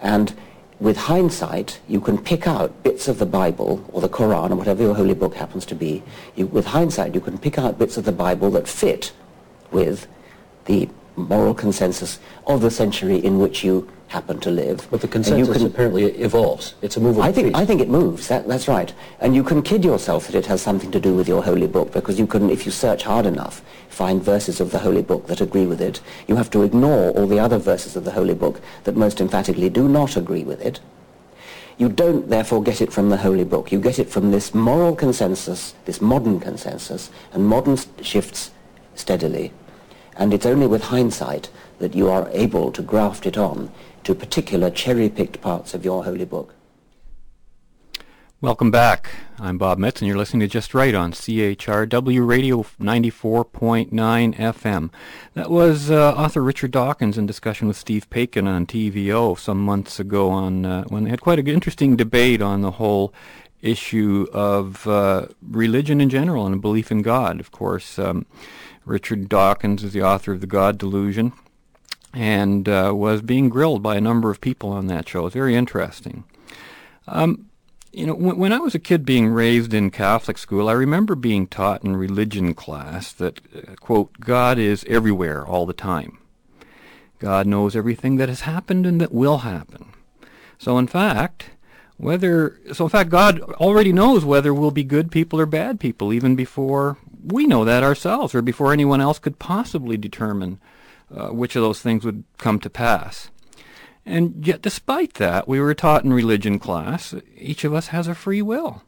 And with hindsight, you can pick out bits of the Bible or the Quran or whatever your holy book happens to be. You, with hindsight, you can pick out bits of the Bible that fit with the moral consensus of the century in which you happen to live. But the consensus can- apparently evolves. It's a movable I think. I think it moves. That, that's right. And you can kid yourself that it has something to do with your holy book because you can, if you search hard enough, find verses of the holy book that agree with it. You have to ignore all the other verses of the holy book that most emphatically do not agree with it. You don't therefore get it from the holy book. You get it from this moral consensus, this modern consensus, and modern s- shifts steadily. And it's only with hindsight that you are able to graft it on to particular cherry-picked parts of your holy book. Welcome back. I'm Bob Metz, and you're listening to Just Right on CHRW Radio 94.9 FM. That was uh, author Richard Dawkins in discussion with Steve Paikin on TVO some months ago on uh, when they had quite an interesting debate on the whole issue of uh, religion in general and a belief in God. Of course, um, Richard Dawkins is the author of The God Delusion and uh, was being grilled by a number of people on that show. It's very interesting. Um, you know, when, when I was a kid being raised in Catholic school, I remember being taught in religion class that, uh, quote, God is everywhere all the time. God knows everything that has happened and that will happen. So in fact, whether so in fact God already knows whether we'll be good people or bad people even before we know that ourselves or before anyone else could possibly determine uh, which of those things would come to pass. And yet, despite that, we were taught in religion class, each of us has a free will.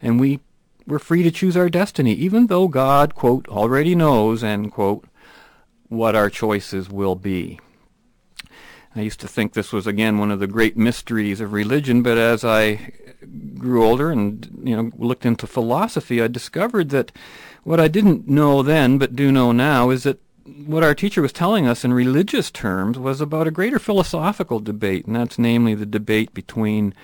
And we, we're free to choose our destiny, even though God, quote, already knows, end quote, what our choices will be. I used to think this was, again, one of the great mysteries of religion, but as I grew older and, you know, looked into philosophy, I discovered that what I didn't know then, but do know now, is that what our teacher was telling us in religious terms was about a greater philosophical debate, and that's namely the debate between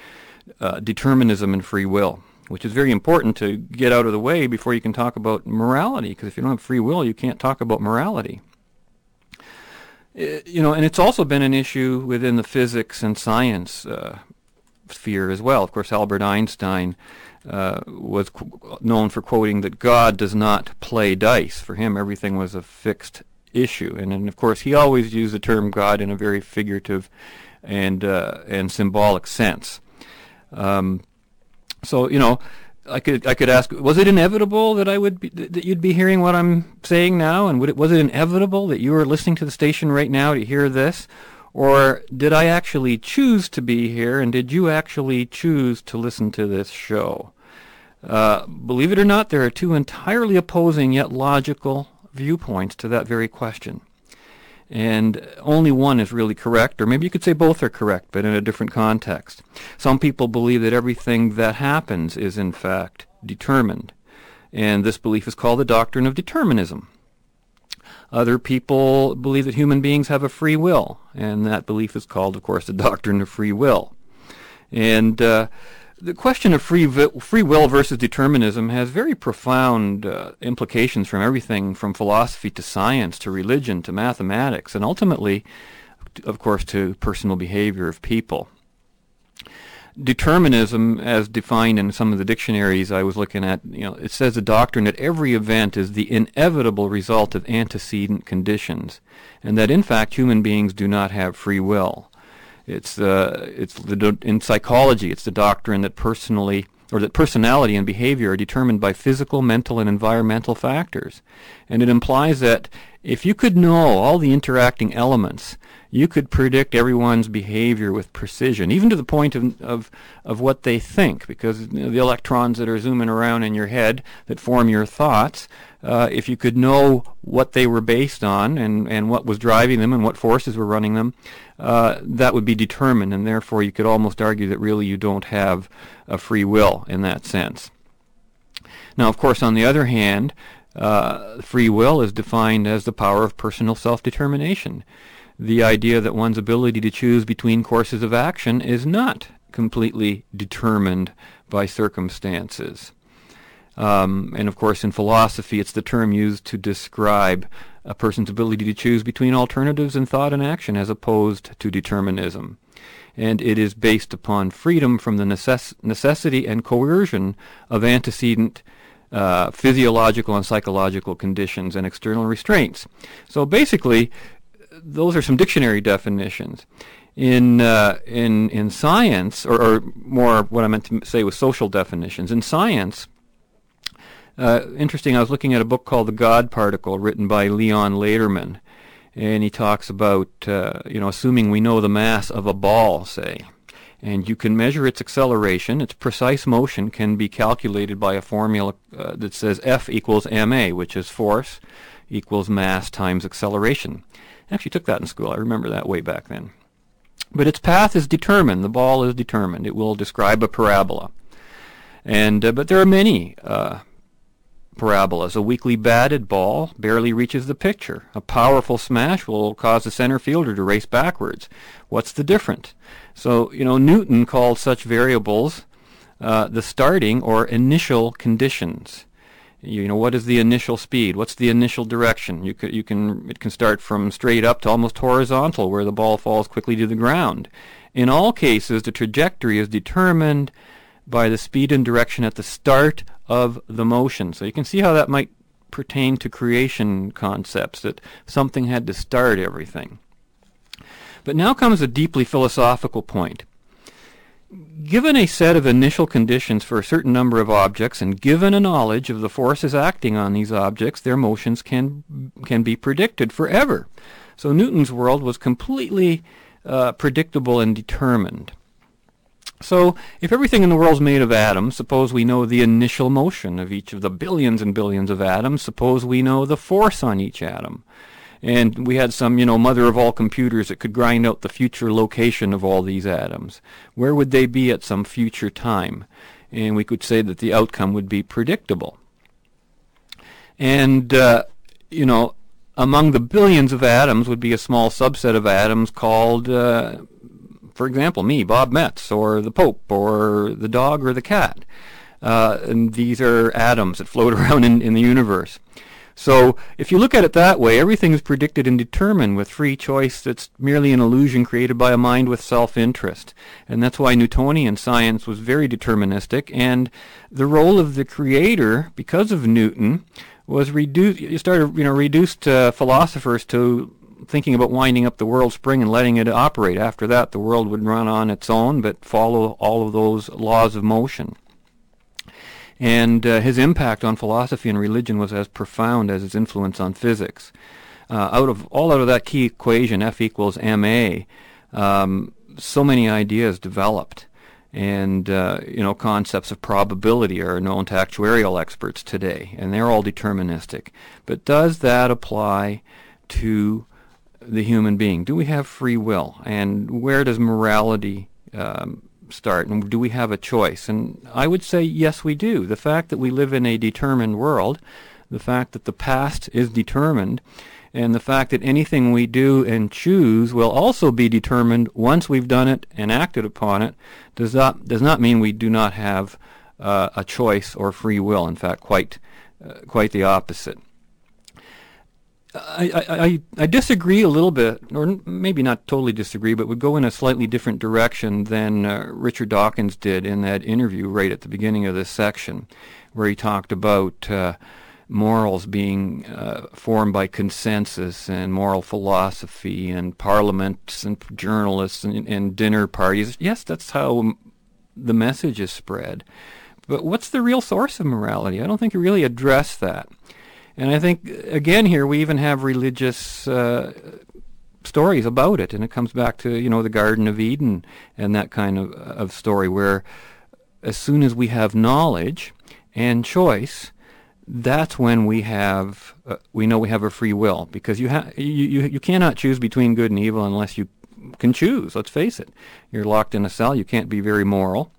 uh, determinism and free will, which is very important to get out of the way before you can talk about morality, because if you don't have free will, you can't talk about morality. Uh, you know, and it's also been an issue within the physics and science uh, sphere as well. Of course, Albert Einstein uh, was qu- known for quoting that God does not play dice. For him, everything was a fixed issue, and, and of course, he always used the term God in a very figurative and uh, and symbolic sense. Um, so you know, I could I could ask, was it inevitable that I would be, that you'd be hearing what I'm saying now, and it, was it inevitable that you were listening to the station right now to hear this, or did I actually choose to be here, and did you actually choose to listen to this show? Uh, believe it or not, there are two entirely opposing yet logical viewpoints to that very question. And only one is really correct, or maybe you could say both are correct, but in a different context. Some people believe that everything that happens is in fact determined, and this belief is called the doctrine of determinism. Other people believe that human beings have a free will, and that belief is called, of course, the doctrine of free will. And uh, the question of free, vi- free will versus determinism has very profound uh, implications from everything from philosophy to science to religion to mathematics, and ultimately, of course, to personal behavior of people. Determinism, as defined in some of the dictionaries I was looking at, you know, it says the doctrine that every event is the inevitable result of antecedent conditions, and that in fact human beings do not have free will. It's uh, it's the in psychology. It's the doctrine that personally or that personality and behavior are determined by physical, mental, and environmental factors, and it implies that if you could know all the interacting elements, you could predict everyone's behavior with precision, even to the point of of, of what they think, because you know, the electrons that are zooming around in your head that form your thoughts. Uh, if you could know what they were based on and, and what was driving them and what forces were running them, uh, that would be determined, and therefore you could almost argue that really you don't have a free will in that sense. Now, of course, on the other hand, uh, free will is defined as the power of personal self-determination. The idea that one's ability to choose between courses of action is not completely determined by circumstances. Um, and of course, in philosophy, it's the term used to describe a person's ability to choose between alternatives in thought and action as opposed to determinism. and it is based upon freedom from the necess- necessity and coercion of antecedent uh, physiological and psychological conditions and external restraints. So basically, those are some dictionary definitions. In uh, in in science, or, or, more, what I meant to say was social definitions. In science, uh, interesting. I was looking at a book called The God Particle, written by Leon Lederman, and he talks about uh, you know assuming we know the mass of a ball, say, and you can measure its acceleration. Its precise motion can be calculated by a formula uh, that says F equals ma, which is force equals mass times acceleration. I actually took that in school. I remember that way back then. But its path is determined. The ball is determined. It will describe a parabola. And uh, but there are many uh, parabolas. A weakly batted ball barely reaches the pitcher. A powerful smash will cause the center fielder to race backwards. What's the difference? So, you know, Newton called such variables uh, the starting or initial conditions. You know, what is the initial speed? What's the initial direction? You can, you can, it can start from straight up to almost horizontal, where the ball falls quickly to the ground. In all cases, the trajectory is determined by the speed and direction at the start of the motion. So you can see how that might pertain to creation concepts, that something had to start everything. But now comes a deeply philosophical point. Given a set of initial conditions for a certain number of objects, and given a knowledge of the forces acting on these objects, their motions can, can be predicted forever. So Newton's world was completely uh, predictable and determined. So, if everything in the world is made of atoms, suppose we know the initial motion of each of the billions and billions of atoms, suppose we know the force on each atom. And we had some, you know, mother of all computers that could grind out the future location of all these atoms. Where would they be at some future time? And we could say that the outcome would be predictable. And, uh, you know, among the billions of atoms would be a small subset of atoms called uh, for example, me, Bob Metz, or the Pope, or the dog, or the cat. Uh, and these are atoms that float around in, in the universe. So if you look at it that way, everything is predicted and determined with free choice that's merely an illusion created by a mind with self-interest. And that's why Newtonian science was very deterministic. And the role of the creator, because of Newton, was reduced. You started, you know, reduced uh, philosophers to thinking about winding up the world spring and letting it operate. After that, the world would run on its own, but follow all of those laws of motion. And uh, his impact on philosophy and religion was as profound as his influence on physics. Uh, out of all out of that key equation, F equals ma, um, so many ideas developed, and uh, you know concepts of probability are known to actuarial experts today, and they're all deterministic. But does that apply to the human being? Do we have free will? And where does morality um, start? And do we have a choice? And I would say yes, we do. The fact that we live in a determined world, the fact that the past is determined, and the fact that anything we do and choose will also be determined once we've done it and acted upon it does not does not mean we do not have uh, a choice or free will. In fact, quite uh, quite the opposite. I, I, I disagree a little bit, or maybe not totally disagree, but would go in a slightly different direction than uh, Richard Dawkins did in that interview right at the beginning of this section, where he talked about uh, morals being uh, formed by consensus and moral philosophy and parliaments and journalists and, and dinner parties. Yes, that's how the message is spread. But what's the real source of morality? I don't think he really addressed that. And I think, again, here we even have religious uh, stories about it. And it comes back to, you know, the Garden of Eden and that kind of, of story where as soon as we have knowledge and choice, that's when we have, uh, we know we have a free will. Because you, ha- you, you, you cannot choose between good and evil unless you can choose. Let's face it. You're locked in a cell. You can't be very moral.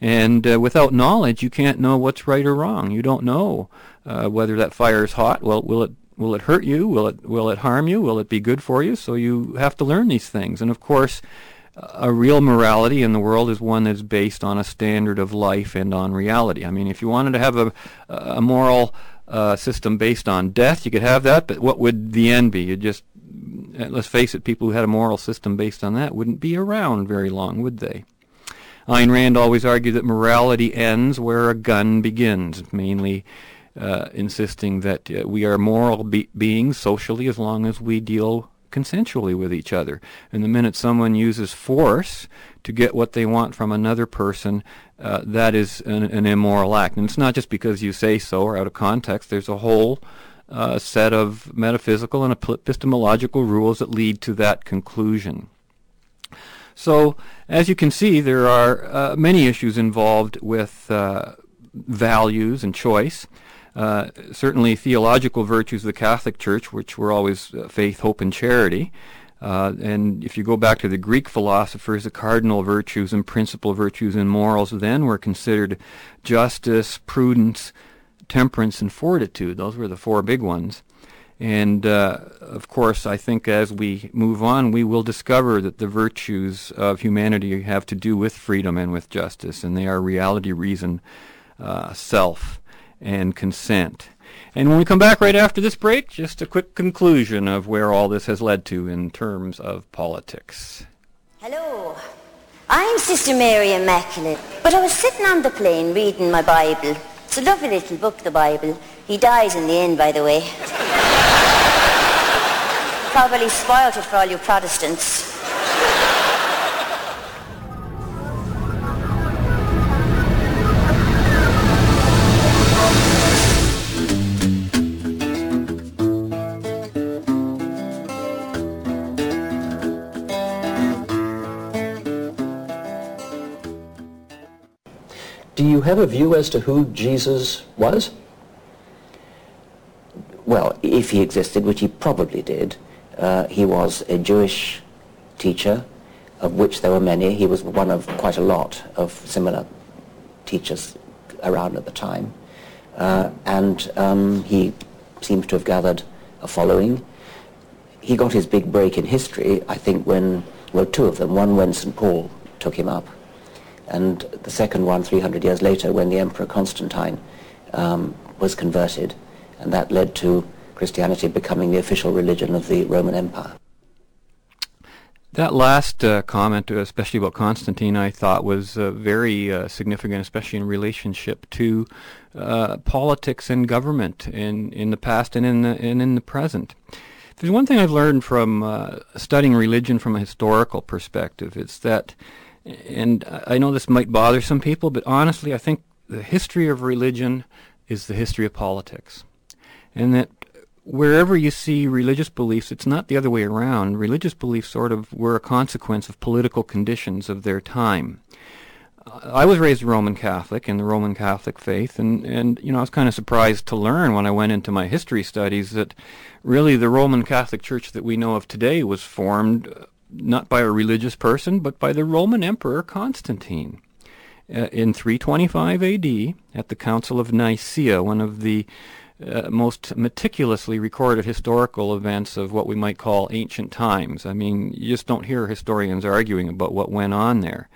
And uh, without knowledge, you can't know what's right or wrong. You don't know uh, whether that fire is hot. Well, will it will it hurt you? Will it will it harm you? Will it be good for you? So you have to learn these things. And of course, a real morality in the world is one that's based on a standard of life and on reality. I mean, if you wanted to have a a moral uh, system based on death, you could have that. But what would the end be? You'd just uh, let's face it, people who had a moral system based on that wouldn't be around very long, would they? Ayn Rand always argued that morality ends where a gun begins, mainly uh, insisting that uh, we are moral be- beings socially as long as we deal consensually with each other. And the minute someone uses force to get what they want from another person, uh, that is an, an, immoral act. And it's not just because you say so or out of context. There's a whole uh, set of metaphysical and epistemological rules that lead to that conclusion. So, as you can see, there are uh, many issues involved with uh, values and choice. Uh, certainly theological virtues of the Catholic Church, which were always uh, faith, hope, and charity. Uh, and if you go back to the Greek philosophers, the cardinal virtues and principal virtues and morals then were considered justice, prudence, temperance, and fortitude. Those were the four big ones. And uh, of course, I think as we move on, we will discover that the virtues of humanity have to do with freedom and with justice, and they are reality, reason, uh, self, and consent. And when we come back right after this break, just a quick conclusion of where all this has led to in terms of politics. Hello. I'm Sister Mary Immaculate, but I was sitting on the plane reading my Bible. It's a lovely little book, the Bible. He dies in the end, by the way. Probably spoilt it for all you Protestants. Do you have a view as to who Jesus was? Well, if he existed, which he probably did, uh, he was a Jewish teacher, of which there were many. He was one of quite a lot of similar teachers around at the time. Uh, and um, he seems to have gathered a following. He got his big break in history, I think, when, well, two of them. One when St. Paul took him up, and the second one 300 years later when the Emperor Constantine um, was converted, and that led to Christianity becoming the official religion of the Roman Empire. That last uh, comment, especially about Constantine, I thought was uh, very uh, significant, especially in relationship to uh, politics and government in, in the past and in the, and in the present. There's one thing I've learned from uh, studying religion from a historical perspective. It's that and I know this might bother some people, but honestly, I think the history of religion is the history of politics. And that wherever you see religious beliefs, it's not the other way around. Religious beliefs sort of were a consequence of political conditions of their time. I was raised Roman Catholic in the Roman Catholic faith, and, and you know I was kind of surprised to learn when I went into my history studies that really the Roman Catholic Church that we know of today was formed not by a religious person, but by the Roman Emperor Constantine. Uh, in 325 AD, at the Council of Nicaea, one of the uh, most meticulously recorded historical events of what we might call ancient times. I mean, you just don't hear historians arguing about what went on there.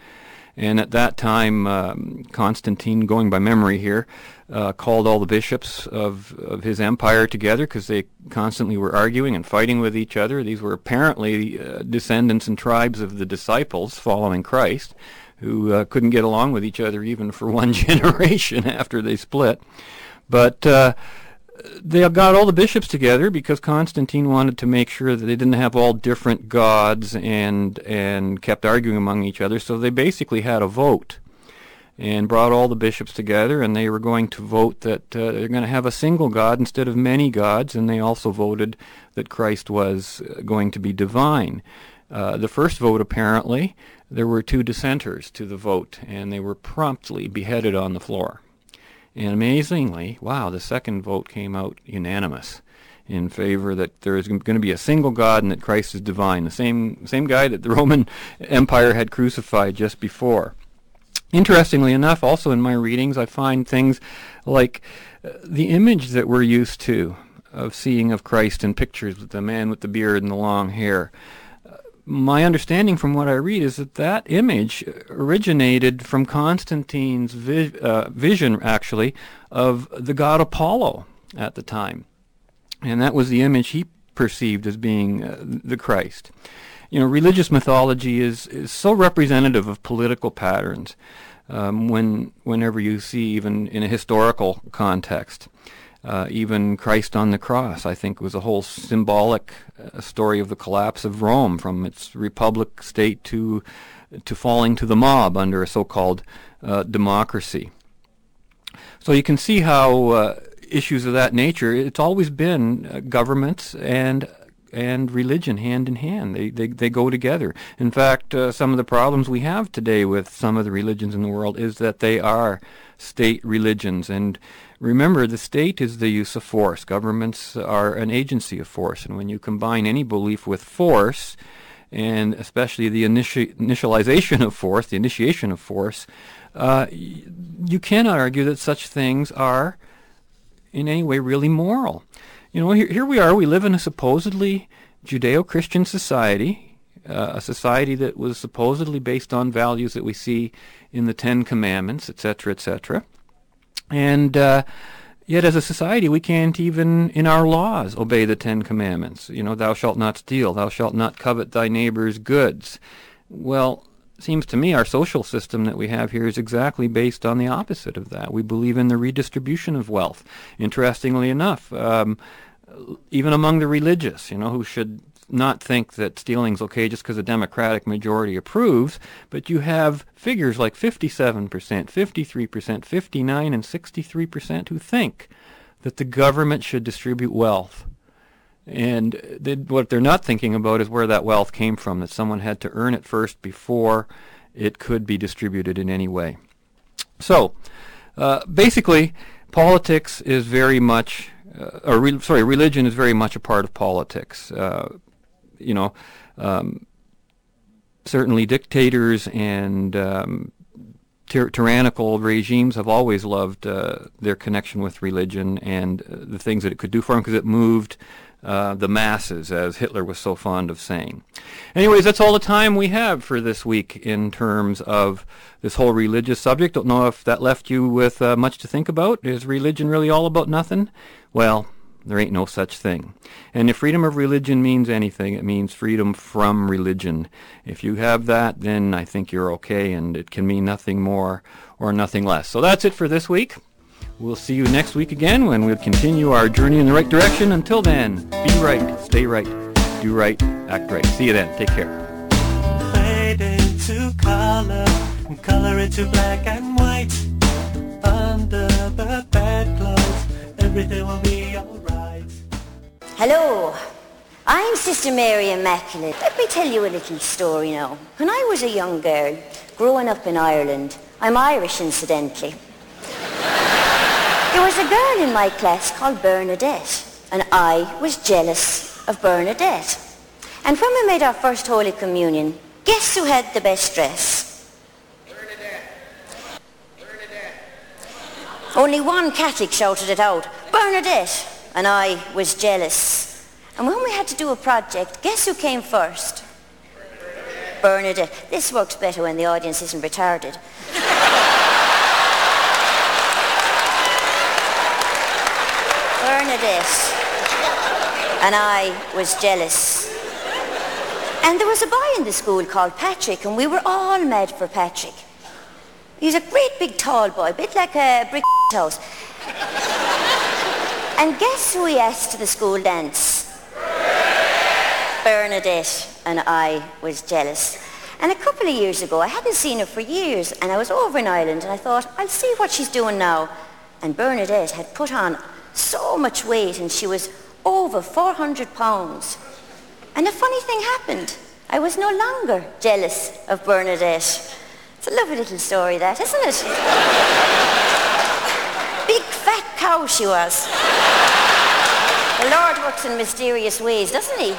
And at that time, um, Constantine, going by memory here, uh, called all the bishops of, of his empire together because they constantly were arguing and fighting with each other. These were apparently uh, descendants and tribes of the disciples following Christ who uh, couldn't get along with each other even for one generation after they split. But uh, they got all the bishops together because Constantine wanted to make sure that they didn't have all different gods and and kept arguing among each other. So they basically had a vote and brought all the bishops together, and they were going to vote that uh, they're going to have a single God instead of many gods, and they also voted that Christ was uh, going to be divine. Uh, the first vote, apparently, there were two dissenters to the vote, and they were promptly beheaded on the floor. And amazingly, wow, the second vote came out unanimous in favor that there is going to be a single God and that Christ is divine, the same same guy that the Roman Empire had crucified just before. Interestingly enough, also in my readings, I find things like uh, the image that we're used to of seeing of Christ in pictures with the man with the beard and the long hair. Uh, my understanding from what I read is that that image originated from Constantine's vi- uh, vision, actually, of the god Apollo at the time. And that was the image he perceived as being uh, the Christ. You know, religious mythology is, is so representative of political patterns um, when, whenever you see even in a historical context. Uh, even Christ on the cross, I think, was a whole symbolic uh, story of the collapse of Rome from its republic state to to falling to the mob under a so-called uh, democracy. So you can see how uh, issues of that nature, it's always been uh, governments and and religion hand in hand. They, they, they go together. In fact, uh, some of the problems we have today with some of the religions in the world is that they are state religions. And remember, the state is the use of force. Governments are an agency of force. And when you combine any belief with force, and especially the initi- initialization of force, the initiation of force, uh, you cannot argue that such things are in any way really moral. You know, here, here we are, we live in a supposedly Judeo-Christian society, uh, a society that was supposedly based on values that we see in the Ten Commandments, etc., etc. And uh, yet as a society we can't even in our laws obey the Ten Commandments. You know, thou shalt not steal, thou shalt not covet thy neighbor's goods. Well, seems to me our social system that we have here is exactly based on the opposite of that. We believe in the redistribution of wealth. Interestingly enough, um, even among the religious, you know, who should not think that stealing's okay just because a Democratic majority approves, but you have figures like 57%, 53%, 59 and 63% who think that the government should distribute wealth. And they, what they're not thinking about is where that wealth came from, that someone had to earn it first before it could be distributed in any way. So, uh, basically, politics is very much, uh, or re- sorry, religion is very much a part of politics. Uh, you know, um, certainly dictators and um, tyr- tyrannical regimes have always loved uh, their connection with religion and uh, the things that it could do for them because it moved uh, the masses, as Hitler was so fond of saying. Anyways, that's all the time we have for this week in terms of this whole religious subject. Don't know if that left you with uh, much to think about. Is religion really all about nothing? Well, there ain't no such thing. And if freedom of religion means anything, it means freedom from religion. If you have that, then I think you're okay, and it can mean nothing more or nothing less. So that's it for this week. We'll see you next week again when we'll continue our journey in the right direction. Until then, be right, stay right, do right, act right. See you then. Take care. Fade into color and color into black and white. Under the bedclothes, everything will be alright. Hello, I'm Sister Mary Immaculate. Let me tell you a little story now. When I was a young girl, growing up in Ireland, I'm Irish incidentally. There was a girl in my class called Bernadette, and I was jealous of Bernadette. And when we made our first Holy Communion, guess who had the best dress? Bernadette. Bernadette. Only one Catholic shouted it out, Bernadette, and I was jealous. And when we had to do a project, guess who came first? Bernadette. This works better when the audience isn't retarded. Bernadette. And I was jealous. And there was a boy in the school called Patrick, and we were all mad for Patrick. He's a great big tall boy, a bit like a brick house. And guess who he asked to the school dance? Bernadette. And I was jealous. And a couple of years ago, I hadn't seen her for years, and I was over in Ireland, and I thought, I'll see what she's doing now. And Bernadette had put on so much weight, and she was over 400 pounds. And a funny thing happened. I was no longer jealous of Bernadette. It's a lovely little story, that, isn't it? Big fat cow she was. The Lord works in mysterious ways, doesn't he?